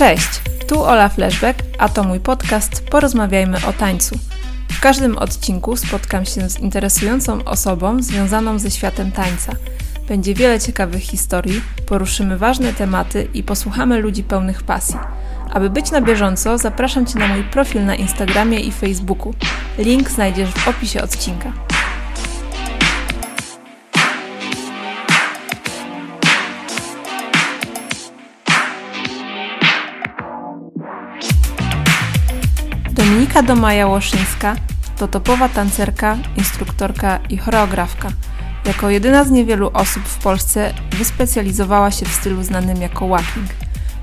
Cześć, tu Ola Flashback, a to mój podcast Porozmawiajmy o tańcu. W każdym odcinku spotkam się z interesującą osobą związaną ze światem tańca. Będzie wiele ciekawych historii, poruszymy ważne tematy i posłuchamy ludzi pełnych pasji. Aby być na bieżąco, zapraszam Cię na mój profil na Instagramie i Facebooku. Link znajdziesz w opisie odcinka. Dominika Domaja-Łoszyńska to topowa tancerka, instruktorka i choreografka. Jako jedyna z niewielu osób w Polsce wyspecjalizowała się w stylu znanym jako walking.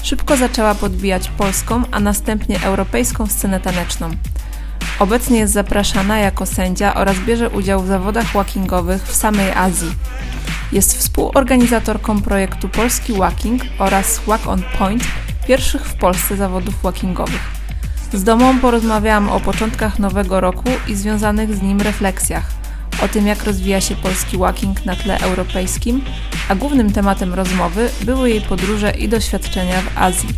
Szybko zaczęła podbijać polską, a następnie europejską scenę taneczną. Obecnie jest zapraszana jako sędzia oraz bierze udział w zawodach walkingowych w samej Azji. Jest współorganizatorką projektu Polski Walking oraz Walk on Point, pierwszych w Polsce zawodów walkingowych. Z domą porozmawiałam o początkach nowego roku i związanych z nim refleksjach, o tym jak rozwija się polski walking na tle europejskim, a głównym tematem rozmowy były jej podróże i doświadczenia w Azji.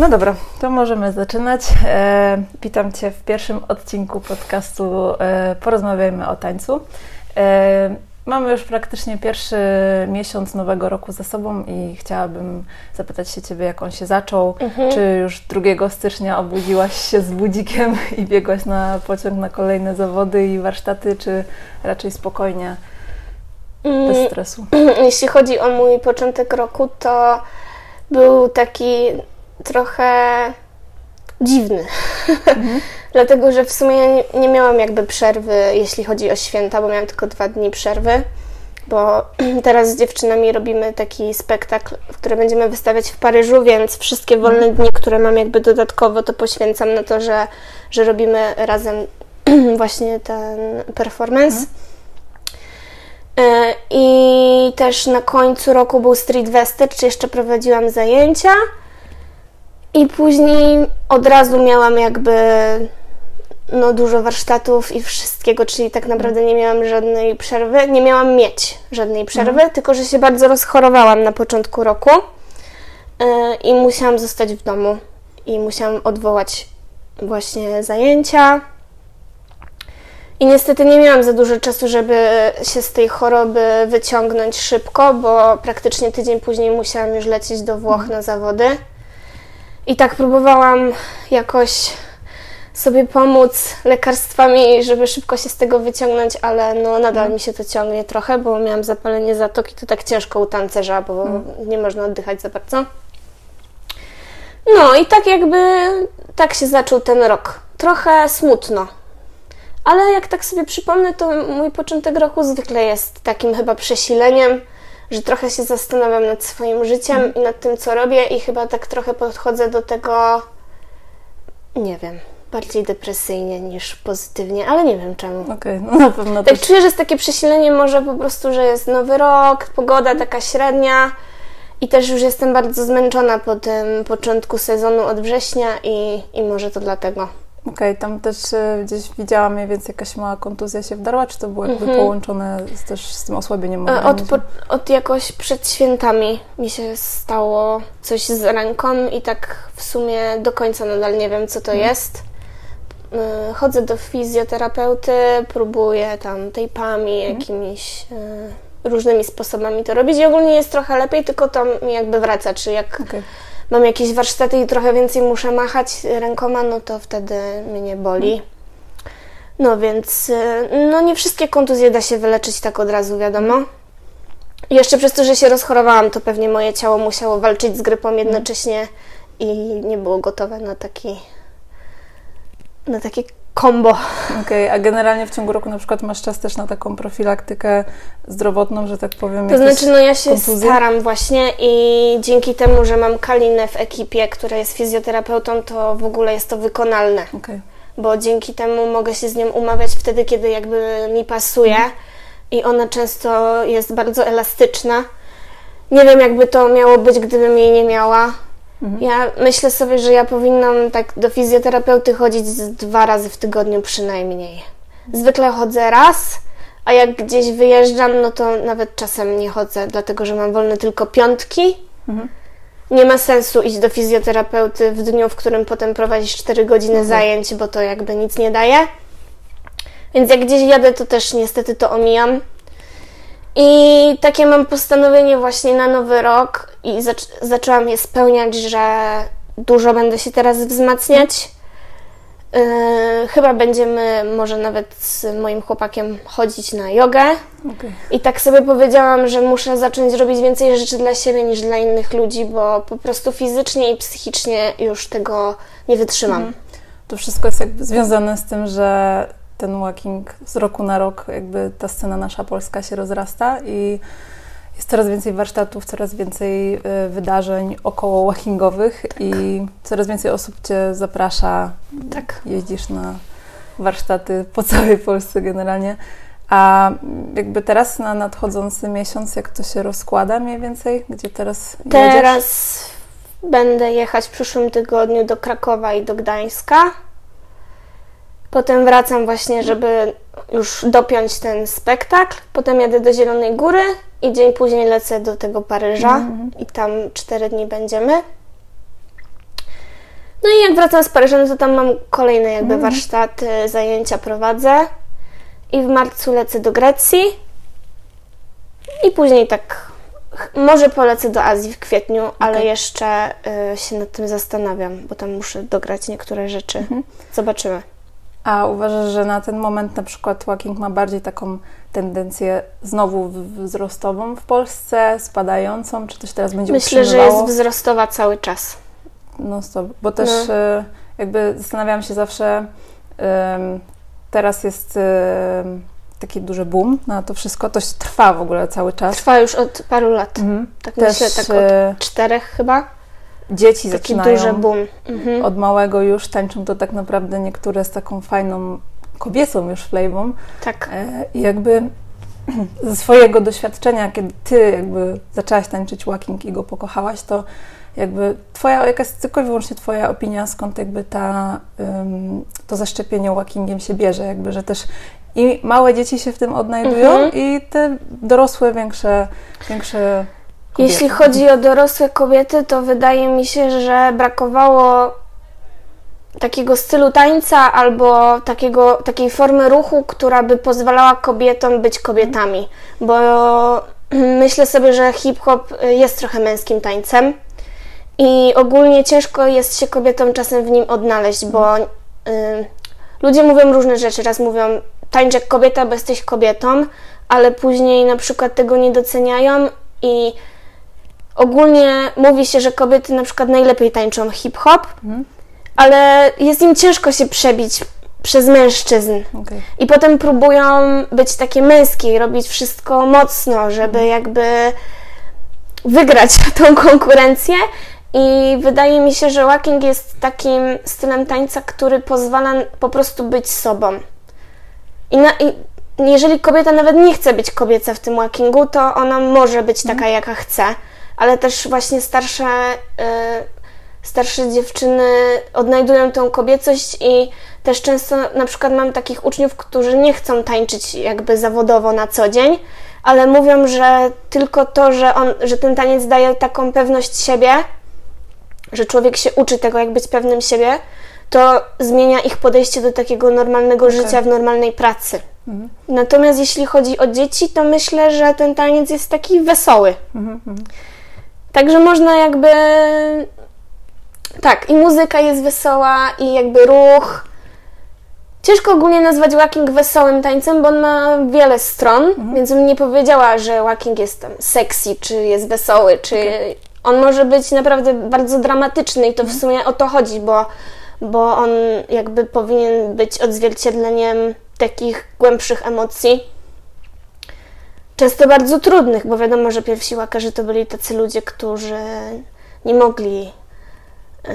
No dobra, to możemy zaczynać. E, witam Cię w pierwszym odcinku podcastu e, Porozmawiajmy o tańcu. E, mamy już praktycznie pierwszy miesiąc nowego roku za sobą i chciałabym zapytać się Ciebie, jak on się zaczął. Mhm. Czy już 2 stycznia obudziłaś się z budzikiem i biegłaś na pociąg na kolejne zawody i warsztaty, czy raczej spokojnie, bez mm, stresu? Jeśli chodzi o mój początek roku, to był taki trochę dziwny. Mhm. Dlatego, że w sumie ja nie, nie, miałam jakby przerwy, jeśli chodzi o święta, bo miałam tylko dwa dni przerwy. Bo teraz z dziewczynami robimy taki spektakl, który będziemy wystawiać w Paryżu, więc wszystkie wolne mhm. dni, które mam jakby dodatkowo, to poświęcam na to, że, że robimy razem właśnie ten performance. Mhm. E, I też na końcu roku był Street Wester, czy jeszcze prowadziłam zajęcia. I później od razu miałam jakby no, dużo warsztatów i wszystkiego, czyli tak naprawdę nie miałam żadnej przerwy. Nie miałam mieć żadnej przerwy, mhm. tylko że się bardzo rozchorowałam na początku roku yy, i musiałam zostać w domu i musiałam odwołać właśnie zajęcia. I niestety nie miałam za dużo czasu, żeby się z tej choroby wyciągnąć szybko, bo praktycznie tydzień później musiałam już lecieć do Włoch mhm. na zawody. I tak próbowałam jakoś sobie pomóc lekarstwami, żeby szybko się z tego wyciągnąć, ale no nadal mm. mi się to ciągnie trochę, bo miałam zapalenie zatoki, to tak ciężko u tancerza, bo mm. nie można oddychać za bardzo. No i tak jakby tak się zaczął ten rok. Trochę smutno. Ale jak tak sobie przypomnę, to mój początek roku zwykle jest takim chyba przesileniem że trochę się zastanawiam nad swoim życiem mm. i nad tym, co robię, i chyba tak trochę podchodzę do tego, nie wiem, bardziej depresyjnie niż pozytywnie, ale nie wiem czemu. Okej, okay, no na pewno. Tak też. czuję, że jest takie przesilenie, może po prostu, że jest nowy rok, pogoda taka średnia. I też już jestem bardzo zmęczona po tym początku sezonu od września i, i może to dlatego. Okej, okay, tam też e, gdzieś widziałam mniej więcej jakaś mała kontuzja się wdarła, czy to było jakby mm -hmm. połączone z, też z tym osłabieniem e, od, po, od jakoś przed świętami mi się stało coś z ręką i tak w sumie do końca nadal nie wiem, co to mm. jest. E, chodzę do fizjoterapeuty, próbuję tam tejpami, mm. jakimiś różnymi sposobami to robić i ogólnie jest trochę lepiej, tylko to mi jakby wraca, czy jak... Okay mam jakieś warsztaty i trochę więcej muszę machać rękoma, no to wtedy mnie boli. No więc, y, no nie wszystkie kontuzje da się wyleczyć tak od razu, wiadomo. I jeszcze przez to, że się rozchorowałam, to pewnie moje ciało musiało walczyć z grypą jednocześnie i nie było gotowe na taki na takie kombo. Okej, okay, a generalnie w ciągu roku na przykład masz czas też na taką profilaktykę zdrowotną, że tak powiem? To znaczy, no ja się kontuzje? staram właśnie i dzięki temu, że mam Kalinę w ekipie, która jest fizjoterapeutą, to w ogóle jest to wykonalne. Okay. Bo dzięki temu mogę się z nią umawiać wtedy, kiedy jakby mi pasuje mm. i ona często jest bardzo elastyczna. Nie wiem, jakby to miało być, gdybym jej nie miała. Ja myślę sobie, że ja powinnam tak do fizjoterapeuty chodzić dwa razy w tygodniu przynajmniej. Zwykle chodzę raz, a jak gdzieś wyjeżdżam, no to nawet czasem nie chodzę, dlatego że mam wolne tylko piątki. Mhm. Nie ma sensu iść do fizjoterapeuty w dniu, w którym potem prowadzisz 4 godziny mhm. zajęć, bo to jakby nic nie daje. Więc jak gdzieś jadę, to też niestety to omijam. I takie mam postanowienie właśnie na nowy rok i zac zaczęłam je spełniać, że dużo będę się teraz wzmacniać. Yy, chyba będziemy może nawet z moim chłopakiem chodzić na jogę. Okay. I tak sobie powiedziałam, że muszę zacząć robić więcej rzeczy dla siebie niż dla innych ludzi, bo po prostu fizycznie i psychicznie już tego nie wytrzymam. Mhm. To wszystko jest jakby związane z tym, że ten walking z roku na rok, jakby ta scena nasza polska się rozrasta i jest coraz więcej warsztatów, coraz więcej y, wydarzeń około walkingowych tak. i coraz więcej osób Cię zaprasza. Tak. Jeździsz na warsztaty po całej Polsce generalnie. A jakby teraz na nadchodzący miesiąc, jak to się rozkłada mniej więcej? Gdzie teraz jedziesz? Teraz będę jechać w przyszłym tygodniu do Krakowa i do Gdańska. Potem wracam właśnie, żeby już dopiąć ten spektakl. Potem jadę do Zielonej Góry i dzień później lecę do tego Paryża -hmm. i tam cztery dni będziemy. No i jak wracam z Paryża, no to tam mam kolejne jakby -hmm. warsztaty, zajęcia prowadzę. I w marcu lecę do Grecji. I później tak może polecę do Azji w kwietniu, okay. ale jeszcze y, się nad tym zastanawiam, bo tam muszę dograć niektóre rzeczy. -hmm. Zobaczymy. A uważasz, że na ten moment na przykład walking ma bardziej taką tendencję znowu wzrostową w Polsce, spadającą, czy też teraz będzie Myślę, że jest wzrostowa cały czas. No stop, bo też no. E, jakby zastanawiałam się zawsze, teraz jest taki duży boom na to wszystko, to trwa w ogóle cały czas. Trwa już od paru lat, mhm. tak też, myślę, tak od e, czterech chyba dzieci Taki zaczynają duży boom. Mhm. od małego już tańczą to tak naprawdę niektóre z taką fajną kobiecą już flejbą. Tak. E, I jakby ze swojego doświadczenia, kiedy ty jakby zaczęłaś tańczyć walking i go pokochałaś, to jakby twoja, jaka jest tylko i wyłącznie twoja opinia, skąd jakby ta, to zaszczepienie walkingiem się bierze, jakby, że też i małe dzieci się w tym odnajdują mhm. i te dorosłe, większe, większe Jeśli chodzi o dorosłe kobiety, to wydaje mi się, że brakowało takiego stylu tańca albo takiego, takiej formy ruchu, która by pozwalała kobietom być kobietami. Bo myślę sobie, że hip-hop jest trochę męskim tańcem i ogólnie ciężko jest się kobietom czasem w nim odnaleźć, bo y, ludzie mówią różne rzeczy. Raz mówią tańcz jak kobieta, bo jesteś kobietą, ale później na przykład tego nie doceniają i ogólnie mówi się, że kobiety na przykład najlepiej tańczą hip-hop, mhm. ale jest im ciężko się przebić przez mężczyzn. Okay. I potem próbują być takie męskie i robić wszystko mocno, żeby mhm. jakby wygrać tą konkurencję. I wydaje mi się, że walking jest takim stylem tańca, który pozwala po prostu być sobą. I, na, i jeżeli kobieta nawet nie chce być kobieca w tym walkingu, to ona może być taka, mhm. jaka chce ale też właśnie starsze, y, starsze dziewczyny odnajdują tą kobiecość i też często na przykład mam takich uczniów, którzy nie chcą tańczyć jakby zawodowo na co dzień, ale mówią, że tylko to, że, on, że ten taniec daje taką pewność siebie, że człowiek się uczy tego, jak być pewnym siebie, to zmienia ich podejście do takiego normalnego okay. życia w normalnej pracy. Mhm. Natomiast jeśli chodzi o dzieci, to myślę, że ten taniec jest taki wesoły. Mhm, mhm. Także można jakby. Tak, i muzyka jest wesoła, i jakby ruch. Ciężko ogólnie nazwać walking wesołym tańcem, bo on ma wiele stron, mhm. więc bym nie powiedziała, że walking jest tam sexy, czy jest wesoły, czy okay. on może być naprawdę bardzo dramatyczny i to mhm. w sumie o to chodzi, bo, bo on jakby powinien być odzwierciedleniem takich głębszych emocji często bardzo trudnych, bo wiadomo, że pierwsi łakarze to byli tacy ludzie, którzy nie mogli e,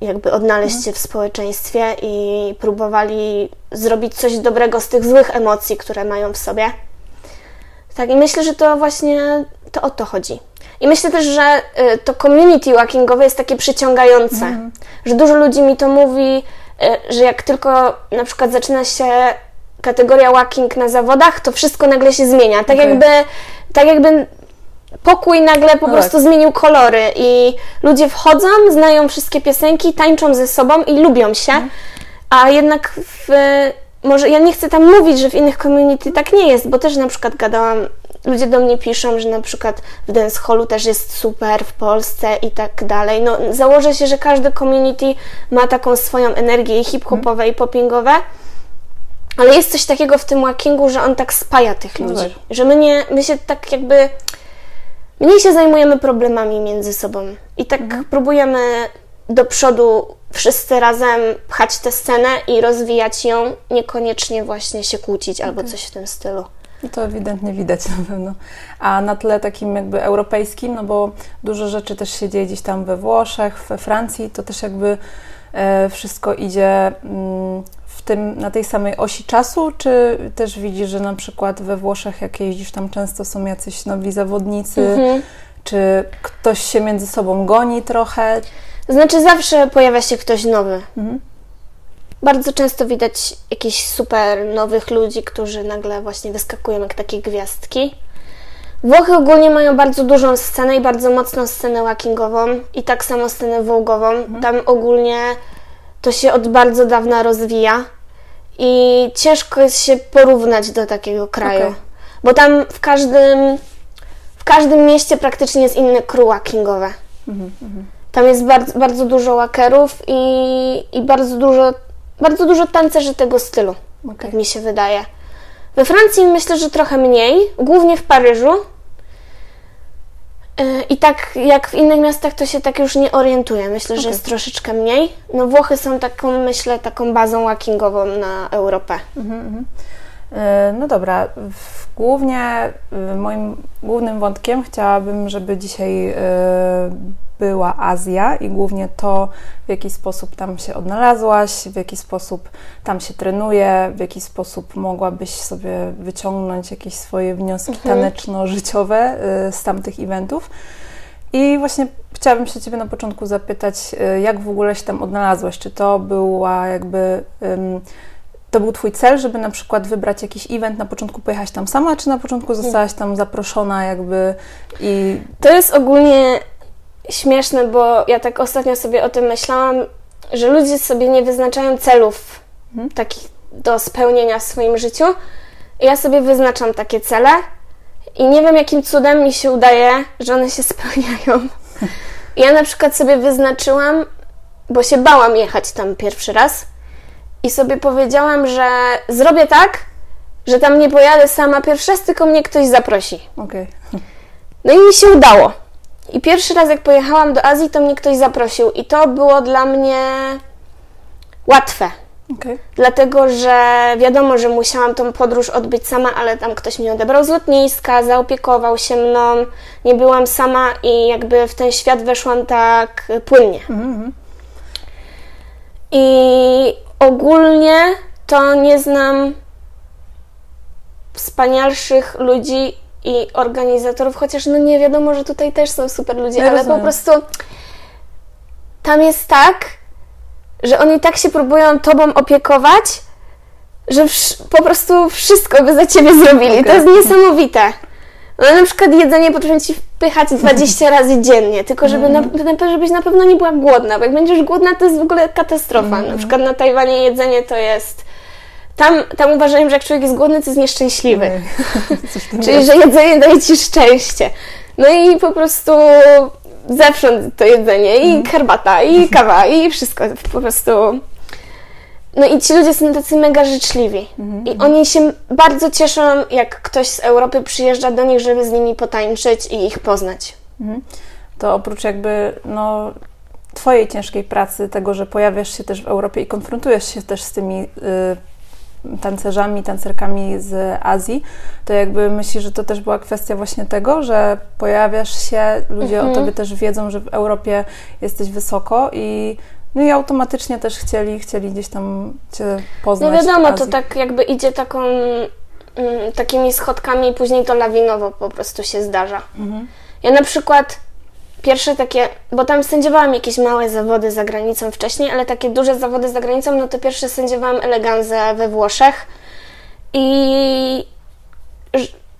jakby odnaleźć mhm. się w społeczeństwie i próbowali zrobić coś dobrego z tych złych emocji, które mają w sobie. Tak, i myślę, że to właśnie to o to chodzi. I myślę też, że y, to community walkingowe jest takie przyciągające, że dużo ludzi mi to mówi, y, że jak tylko na przykład zaczyna się kategoria walking na zawodach, to wszystko nagle się zmienia. Tak Okej. jakby, tak jakby pokój nagle po No prostu tak. zmienił kolory i ludzie wchodzą, znają wszystkie piosenki, tańczą ze sobą i lubią się, a jednak w, może ja nie chcę tam mówić, że w innych community tak nie jest, bo też na przykład gadałam, ludzie do mnie piszą, że na przykład w dancehallu też jest super w Polsce i tak dalej. No założę się, że każde community ma taką swoją energię hip-hopowe i poppingowe, ale jest coś takiego w tym walkingu, że on tak spaja tych No ludzi, tak. że my nie, my się tak jakby mniej się zajmujemy problemami między sobą i tak Mhm. próbujemy do przodu wszyscy razem pchać tę scenę i rozwijać ją, niekoniecznie właśnie się kłócić albo coś w tym stylu. No to ewidentnie widać na pewno. A na tle takim jakby europejskim, no bo dużo rzeczy też się dzieje gdzieś tam we Włoszech, we Francji, to też jakby e, wszystko idzie mm, w tym, na tej samej osi czasu, czy też widzisz, że na przykład we Włoszech, jak jeździsz tam często są jacyś nowi zawodnicy, Mhm. czy ktoś się między sobą goni trochę? Znaczy zawsze pojawia się ktoś nowy. Mhm. Bardzo często widać jakichś super nowych ludzi, którzy nagle właśnie wyskakują jak takie gwiazdki. Włochy ogólnie mają bardzo dużą scenę i bardzo mocną scenę walkingową i tak samo scenę wołgową. Tam ogólnie to się od bardzo dawna rozwija i ciężko jest się porównać do takiego kraju, Okej. bo tam w każdym, w każdym mieście praktycznie jest inne crew walkingowe. Tam jest bardzo, bardzo dużo walkerów i, i bardzo dużo, bardzo dużo tancerzy tego stylu, Okej. tak mi się wydaje. We Francji myślę, że trochę mniej, głównie w Paryżu. Yy, I tak jak w innych miastach to się tak już nie orientuję. Myślę, że Okej. jest troszeczkę mniej. No Włochy są taką, myślę, taką bazą walkingową na Europę. E, No dobra, głównie e, moim głównym wątkiem chciałabym, żeby dzisiaj e, była Azja i głównie to, w jaki sposób tam się odnalazłaś, w jaki sposób tam się trenuje, w jaki sposób mogłabyś sobie wyciągnąć jakieś swoje wnioski taneczno-życiowe e, z tamtych eventów. I właśnie chciałabym się Ciebie na początku zapytać, e, jak w ogóle się tam odnalazłaś? Czy to była jakby. ym, to był Twój cel, żeby na przykład wybrać jakiś event, na początku pojechać tam sama, czy na początku zostałaś tam zaproszona jakby i... To jest ogólnie śmieszne, bo ja tak ostatnio sobie o tym myślałam, że ludzie sobie nie wyznaczają celów takich do spełnienia w swoim życiu. Ja sobie wyznaczam takie cele i nie wiem jakim cudem mi się udaje, że one się spełniają. Ja na przykład sobie wyznaczyłam, bo się bałam jechać tam pierwszy raz i sobie powiedziałam, że zrobię tak, że tam nie pojadę sama pierwszy raz, tylko mnie ktoś zaprosi. Okej. No i mi się udało. I pierwszy raz, jak pojechałam do Azji, to mnie ktoś zaprosił, i to było dla mnie łatwe. Okej. Dlatego, że wiadomo, że musiałam tą podróż odbyć sama, ale tam ktoś mnie odebrał z lotniska, zaopiekował się mną, nie byłam sama i jakby w ten świat weszłam tak płynnie. I ogólnie to nie znam wspanialszych ludzi i organizatorów, chociaż no nie wiadomo, że tutaj też są super ludzie, Ja ale rozumiem. po prostu tam jest tak, że oni tak się próbują tobą opiekować, że po prostu wszystko by za ciebie zrobili. To Okej. jest niesamowite. No, na przykład jedzenie potrafią ci wpychać 20 razy dziennie, tylko żeby na, na, żebyś na pewno nie była głodna, bo jak będziesz głodna, to jest w ogóle katastrofa. Na przykład na Tajwanie jedzenie to jest... Tam, tam uważają, że jak człowiek jest głodny, to jest nieszczęśliwy. Czyli, że jedzenie daje ci szczęście. No i po prostu zewsząd to jedzenie i herbata, i kawa, i wszystko po prostu. No i ci ludzie są tacy mega życzliwi. I oni się bardzo cieszą, jak ktoś z Europy przyjeżdża do nich, żeby z nimi potańczyć i ich poznać. To oprócz jakby, no, Twojej ciężkiej pracy, tego, że pojawiasz się też w Europie i konfrontujesz się też z tymi y, tancerzami, tancerkami z Azji, to jakby myślisz, że to też była kwestia właśnie tego, że pojawiasz się, ludzie Mhm. o Tobie też wiedzą, że w Europie jesteś wysoko i no i automatycznie też chcieli, chcieli gdzieś tam Cię No poznać w wiadomo, to tak jakby idzie taką mm, takimi schodkami i później to lawinowo po prostu się zdarza. Ja na przykład pierwsze takie, bo tam sędziowałam jakieś małe zawody za granicą wcześniej, ale takie duże zawody za granicą, no to pierwsze sędziowałam eleganzę we Włoszech i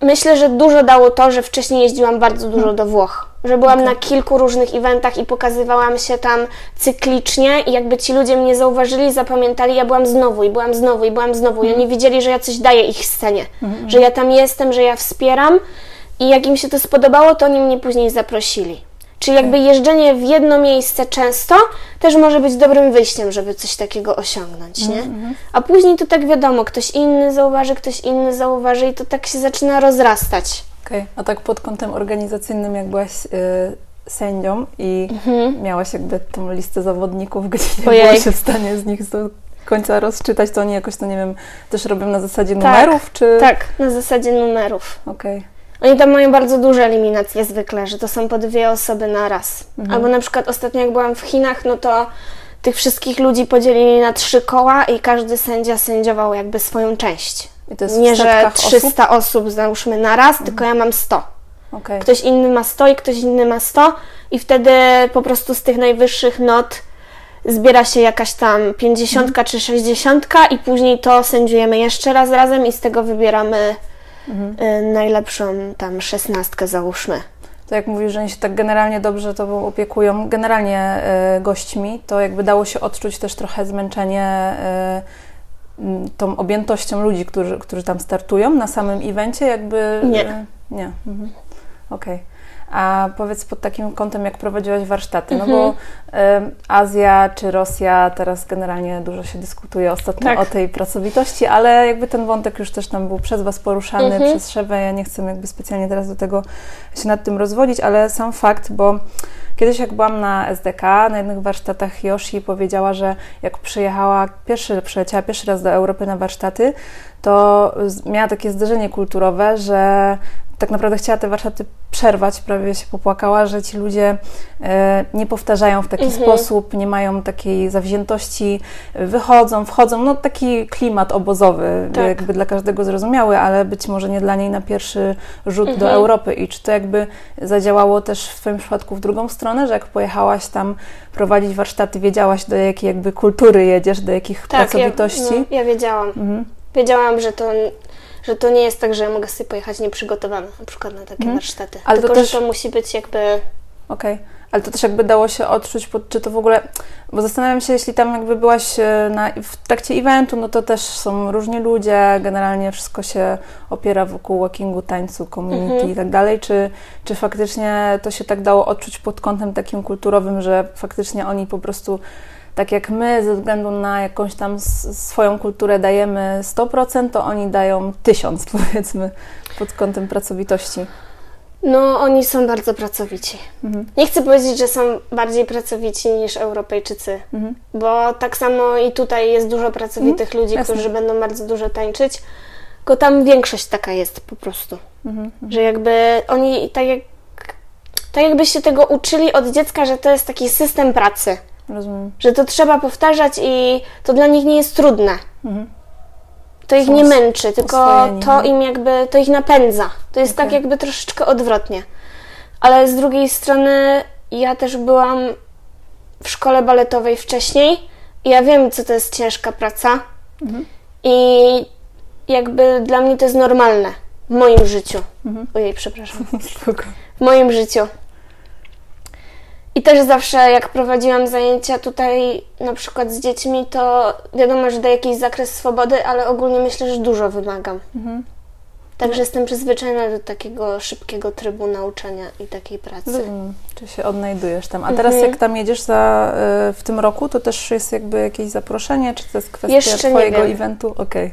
myślę, że dużo dało to, że wcześniej jeździłam bardzo dużo do Włoch. Że byłam na kilku różnych eventach i pokazywałam się tam cyklicznie i jakby ci ludzie mnie zauważyli, zapamiętali, ja byłam znowu i byłam znowu i byłam znowu i oni widzieli, że ja coś daję ich scenie, że ja tam jestem, że ja wspieram i jak im się to spodobało, to oni mnie później zaprosili. Czyli jakby jeżdżenie w jedno miejsce często też może być dobrym wyjściem, żeby coś takiego osiągnąć, nie? A później to tak wiadomo, ktoś inny zauważy, ktoś inny zauważy i to tak się zaczyna rozrastać. Okej, a tak pod kątem organizacyjnym, jak byłaś y, sędzią i miałaś jakby tą listę zawodników, gdzie nie Ojej. było się w stanie z nich do końca rozczytać, to oni jakoś to, nie wiem, też robią na zasadzie Tak, numerów, czy... Tak, na zasadzie numerów. Okej. Oni tam mają bardzo duże eliminacje zwykle, że to są po dwie osoby na raz. Albo na przykład ostatnio jak byłam w Chinach, no to tych wszystkich ludzi podzielili na trzy koła i każdy sędzia sędziował jakby swoją część. Nie, że setkach 300 osób? załóżmy na raz, tylko ja mam 100. Okej. Ktoś inny ma 100 i ktoś inny ma 100 i wtedy po prostu z tych najwyższych not zbiera się jakaś tam 50 Mhm. czy 60 i później to sędziujemy jeszcze raz razem i z tego wybieramy Mhm. y, najlepszą tam szesnastkę załóżmy. To jak mówisz, że oni się tak generalnie dobrze tobą opiekują, generalnie e, gośćmi, to jakby dało się odczuć też trochę zmęczenie m, tą objętością ludzi, którzy, którzy tam startują na samym evencie, jakby... Nie. e, nie. Mhm. Okej. A powiedz pod takim kątem, jak prowadziłaś warsztaty, no bo e, Azja czy Rosja, teraz generalnie dużo się dyskutuje ostatnio Tak. o tej pracowitości, ale jakby ten wątek już też tam był przez Was poruszany, Mhm. przez Szewę, ja nie chcę jakby specjalnie teraz do tego się nad tym rozwodzić, ale sam fakt, bo kiedyś jak byłam na SDK, na jednych warsztatach Yoshi powiedziała, że jak przyjechała, pierwszy, przyleciała pierwszy raz do Europy na warsztaty, to miała takie zderzenie kulturowe, że tak naprawdę chciała te warsztaty przerwać, prawie się popłakała, że ci ludzie e, nie powtarzają w taki Mhm. sposób, nie mają takiej zawziętości, wychodzą, wchodzą, no taki klimat obozowy, Tak. jakby dla każdego zrozumiały, ale być może nie dla niej na pierwszy rzut do Mhm. Europy. I czy to jakby zadziałało też w Twoim przypadku w drugą stronę, że jak pojechałaś tam prowadzić warsztaty, wiedziałaś do jakiej jakby kultury jedziesz, do jakich pracowitości? Tak, Ja, no, ja wiedziałam. Mhm. Wiedziałam, że to, że to nie jest tak, że ja mogę sobie pojechać nieprzygotowana na przykład na takie warsztaty. Mhm. Ale to Tylko, też- że to musi być jakby... Okej, ale to też jakby dało się odczuć, czy to w ogóle, bo zastanawiam się, jeśli tam jakby byłaś e, na, w trakcie eventu, no to też są różni ludzie, generalnie wszystko się opiera wokół walkingu, tańcu, community Mhm. i tak dalej, czy, czy faktycznie to się tak dało odczuć pod kątem takim kulturowym, że faktycznie oni po prostu tak jak my ze względu na jakąś tam swoją kulturę dajemy 100%, to oni dają 1000 powiedzmy pod kątem pracowitości. No, oni są bardzo pracowici. Mhm. Nie chcę powiedzieć, że są bardziej pracowici niż Europejczycy, Mhm. bo tak samo i tutaj jest dużo pracowitych ludzi, jasne. którzy będą bardzo dużo tańczyć, tylko tam większość taka jest po prostu. Mhm. Że jakby oni tak jak tak jakby się tego uczyli od dziecka, że to jest taki system pracy, Rozumiem. że to trzeba powtarzać i to dla nich nie jest trudne. Mhm. To ich Są nie męczy, tylko oswojeni, to nie? im jakby, to ich napędza. To jest tak Okej. jakby troszeczkę odwrotnie. Ale z drugiej strony ja też byłam w szkole baletowej wcześniej i ja wiem, co to jest ciężka praca Mhm. i jakby dla mnie to jest normalne w moim życiu. Mhm. Ojej, przepraszam. Spoko. W moim życiu. I też zawsze jak prowadziłam zajęcia tutaj na przykład z dziećmi, to wiadomo, że daję jakiś zakres swobody, ale ogólnie myślę, że dużo wymagam. Mhm. Także jestem przyzwyczajona do takiego szybkiego trybu nauczania i takiej pracy. Czy się odnajdujesz tam. A teraz Mhm. jak tam jedziesz za, y, w tym roku, to też jest jakby jakieś zaproszenie, czy to jest kwestia Jeszcze Twojego eventu? Okej,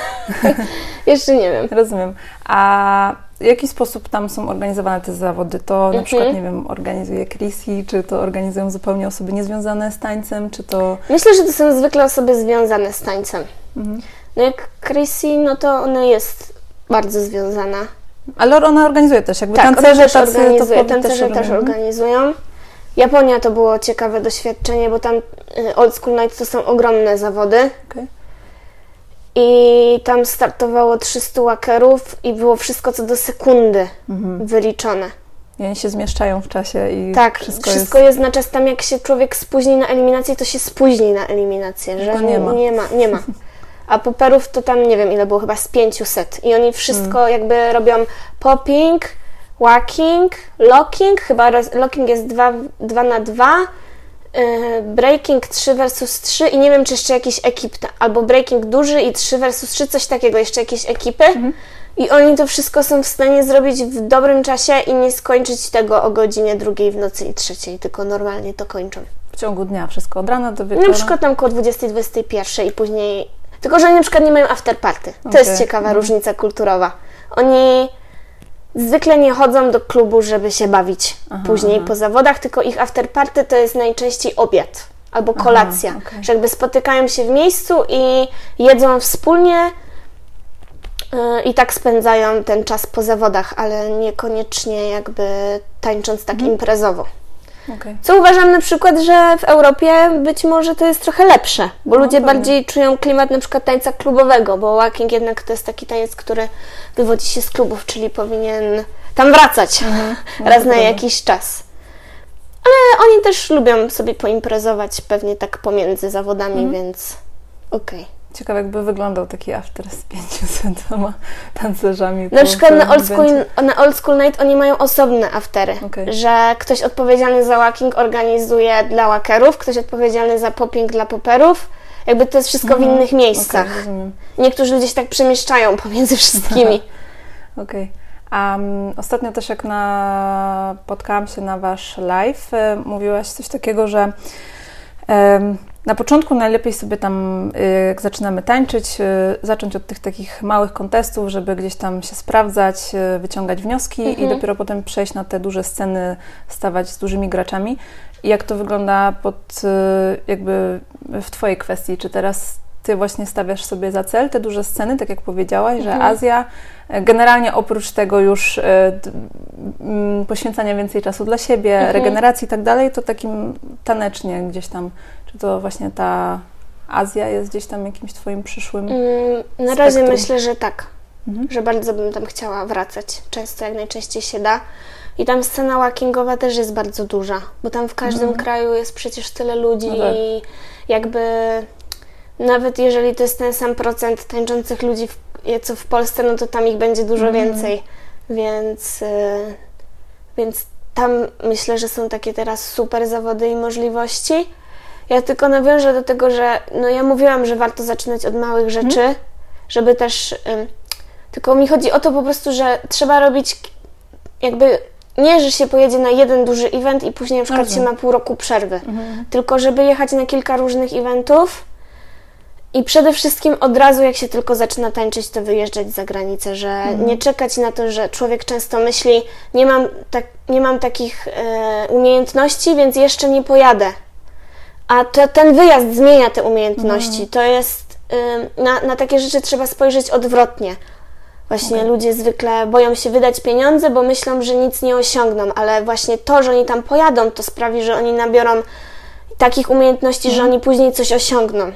Jeszcze nie wiem. rozumiem. A w jaki sposób tam są organizowane te zawody? To na Mhm. przykład, nie wiem, organizuje Chrissy, czy to organizują zupełnie osoby niezwiązane z tańcem, czy to... Myślę, że to są zwykle osoby związane z tańcem. Mhm. No jak Chrissy, no to ona jest bardzo związana. Ale ona organizuje też, jakby Tak, tancerze też tacy organizuje, topowi tancerze też organizują. Japonia to było ciekawe doświadczenie, bo tam y, Old School Night to są ogromne zawody. Okej. I tam startowało 300 łakerów i było wszystko co do sekundy Mhm. wyliczone. I oni się zmieszczają w czasie i Tak, wszystko, wszystko, jest... na czas. Tam jak się człowiek spóźni na eliminację, to się spóźni na eliminację, że nie ma. nie ma. Nie ma. A poperów to tam nie wiem ile było, chyba z 500. I oni wszystko Hmm. jakby robią popping, walking, locking, chyba roz, locking jest 2 na 2, yy, breaking 3 versus 3 i nie wiem czy jeszcze jakiś ekip, albo breaking duży i 3 versus 3, coś takiego, jeszcze jakieś ekipy. Mhm. I oni to wszystko są w stanie zrobić w dobrym czasie i nie skończyć tego o godzinie drugiej w nocy i trzeciej, tylko normalnie to kończą. w ciągu dnia wszystko od rana do wieczora. Na przykład tam koło 20-21 i później... Tylko, że oni na przykład nie mają afterparty. To Okej. jest ciekawa różnica kulturowa. Oni zwykle nie chodzą do klubu, żeby się bawić później po zawodach, tylko ich afterparty to jest najczęściej obiad albo kolacja. okej. Że jakby spotykają się w miejscu i jedzą wspólnie yy, i tak spędzają ten czas po zawodach, ale niekoniecznie jakby tańcząc tak imprezowo. Okej. Co uważam na przykład, że w Europie być może to jest trochę lepsze, bo ludzie pewnie. bardziej czują klimat na przykład tańca klubowego, bo walking jednak to jest taki taniec, który wywodzi się z klubów, czyli powinien tam wracać No, raz na prawda. jakiś czas. Ale oni też lubią sobie poimprezować pewnie tak pomiędzy zawodami, Mhm. więc okej. Ciekawe, jakby wyglądał taki after z 500 tancerzami. Na przykład na old, school, na old School Night oni mają osobne aftery, Okej. że ktoś odpowiedzialny za walking organizuje dla walkerów, ktoś odpowiedzialny za popping dla poperów. Jakby to jest wszystko w innych miejscach. Mhm. Rozumiem. Niektórzy ludzie się tak przemieszczają pomiędzy wszystkimi. Okej. A um, ostatnio też jak napotkałam się na Wasz live, e, mówiłaś coś takiego, że na początku najlepiej sobie tam, e, jak zaczynamy tańczyć, e, zacząć od tych takich małych kontestów, żeby gdzieś tam się sprawdzać, e, wyciągać wnioski i Mhm. dopiero potem przejść na te duże sceny, stawać z dużymi graczami. I jak to wygląda pod jakby w Twojej kwestii? Czy teraz Ty właśnie stawiasz sobie za cel te duże sceny, tak jak powiedziałaś, że Mhm. Azja, e, generalnie oprócz tego już e, poświęcania więcej czasu dla siebie, Mhm. regeneracji i tak dalej, to takim tanecznie gdzieś tam, czy to właśnie ta Azja jest gdzieś tam jakimś Twoim przyszłym... Mm, Na razie Spektrum. myślę, że tak. Mhm. Że bardzo bym tam chciała wracać. Często, jak najczęściej się da. I tam scena walkingowa też jest bardzo duża, bo tam w każdym kraju jest przecież tyle ludzi Mhm. No tak. i jakby nawet jeżeli to jest ten sam procent tańczących ludzi, w, co w Polsce, no to tam ich będzie dużo Mhm. więcej. Więc, y, więc tam myślę, że są takie teraz super zawody i możliwości. Ja tylko nawiążę do tego, że no ja mówiłam, że warto zaczynać od małych rzeczy, żeby też. ym, tylko mi chodzi o to po prostu, że trzeba robić jakby. Nie, że się pojedzie na jeden duży event i później na przykład się Rozumiem. ma pół roku przerwy. Tylko żeby jechać na kilka różnych eventów i przede wszystkim od razu, jak się tylko zaczyna tańczyć, to wyjeżdżać za granicę, że nie czekać na to, że człowiek często myśli, nie mam, tak, nie mam takich e, umiejętności, więc jeszcze nie pojadę. A to, ten wyjazd zmienia te umiejętności. To jest, ym, na, na takie rzeczy trzeba spojrzeć odwrotnie. Właśnie ludzie zwykle boją się wydać pieniądze, bo myślą, że nic nie osiągną, ale właśnie to, że oni tam pojadą, to sprawi, że oni nabiorą takich umiejętności, że oni później coś osiągną.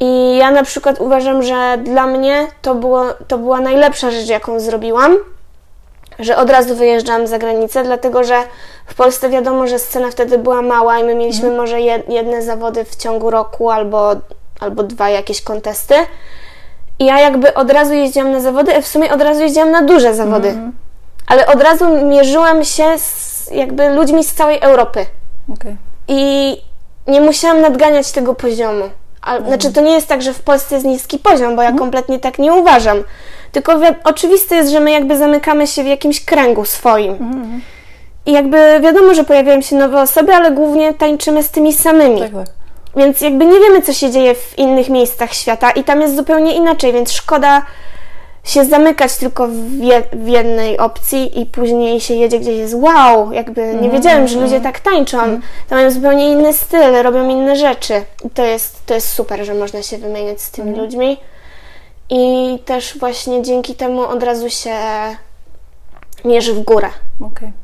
I ja na przykład uważam, że dla mnie to, było, to była najlepsza rzecz, jaką zrobiłam, że od razu wyjeżdżam za granicę, dlatego że w Polsce wiadomo, że scena wtedy była mała i my mieliśmy może jed, jedne zawody w ciągu roku albo, albo dwa jakieś kontesty. I ja jakby od razu jeździłam na zawody, a w sumie od razu jeździłam na duże zawody. Ale od razu mierzyłam się z jakby ludźmi z całej Europy Okej. i nie musiałam nadganiać tego poziomu. A, Znaczy, to nie jest tak, że w Polsce jest niski poziom, bo ja kompletnie tak nie uważam. Tylko wi- oczywiste jest, że my jakby zamykamy się w jakimś kręgu swoim. I jakby wiadomo, że pojawiają się nowe osoby, ale głównie tańczymy z tymi samymi. Tak, tak. Więc jakby nie wiemy, co się dzieje w innych miejscach świata i tam jest zupełnie inaczej, więc szkoda się zamykać tylko w, je, w jednej opcji i później się jedzie gdzieś jest wow, jakby nie wiedziałem, że ludzie tak tańczą. To mają zupełnie inny styl, robią inne rzeczy. I to jest, to jest super, że można się wymieniać z tymi ludźmi. I też właśnie dzięki temu od razu się mierzy w górę. Okej.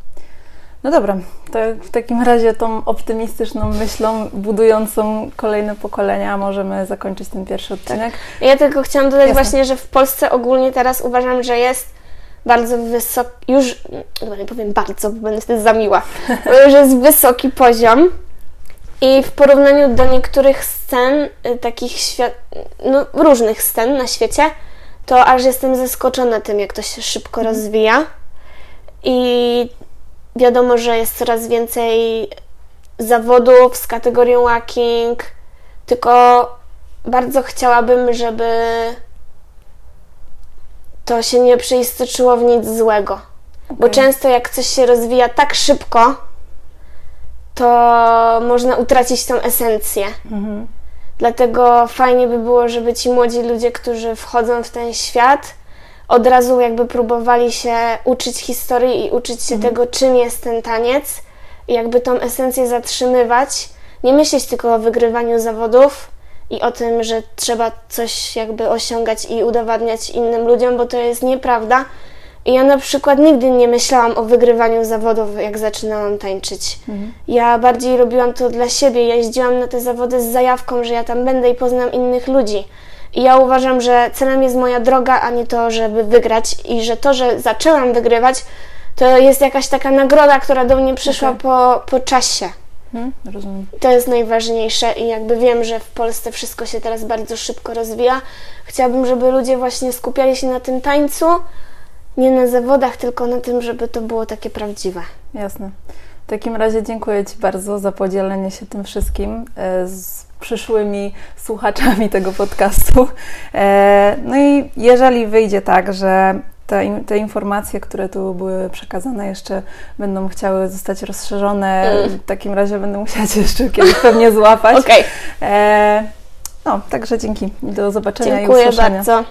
No dobra, to w takim razie tą optymistyczną myślą budującą kolejne pokolenia możemy zakończyć ten pierwszy odcinek. Tak. Ja tylko chciałam dodać Jasne. właśnie, że w Polsce ogólnie teraz uważam, że jest bardzo wysoki, już, no nie powiem bardzo, bo będę wtedy za miła, że jest wysoki poziom i w porównaniu do niektórych scen, y, takich świat, no, różnych scen na świecie, to aż jestem zaskoczona tym, jak to się szybko mhm. rozwija. I wiadomo, że jest coraz więcej zawodów z kategorią walking, tylko bardzo chciałabym, żeby to się nie przeistoczyło w nic złego. Okay. Bo często jak coś się rozwija tak szybko, to można utracić tą esencję. Mhm. Dlatego fajnie by było, żeby ci młodzi ludzie, którzy wchodzą w ten świat, od razu jakby próbowali się uczyć historii i uczyć się mhm. tego, czym jest ten taniec i jakby tą esencję zatrzymywać. Nie myśleć tylko o wygrywaniu zawodów i o tym, że trzeba coś jakby osiągać i udowadniać innym ludziom, bo to jest nieprawda. I ja na przykład nigdy nie myślałam o wygrywaniu zawodów, jak zaczynałam tańczyć. Mhm. Ja bardziej robiłam to dla siebie. Ja jeździłam na te zawody z zajawką, że ja tam będę i poznam innych ludzi. I ja uważam, że celem jest moja droga, a nie to, żeby wygrać. I że to, że zaczęłam wygrywać, to jest jakaś taka nagroda, która do mnie przyszła okay. po, po czasie. Hmm, rozumiem. To jest najważniejsze i jakby wiem, że w Polsce wszystko się teraz bardzo szybko rozwija. Chciałabym, żeby ludzie właśnie skupiali się na tym tańcu, nie na zawodach, tylko na tym, żeby to było takie prawdziwe. Jasne. W takim razie dziękuję Ci bardzo za podzielenie się tym wszystkim e, z przyszłymi słuchaczami tego podcastu. E, no i jeżeli wyjdzie tak, że te, te informacje, które tu były przekazane, jeszcze będą chciały zostać rozszerzone, mm. w takim razie będę musiała Cię jeszcze kiedyś pewnie złapać. Okay. E, no, także dzięki. Do zobaczenia Dziękuję i usłyszenia. bardzo.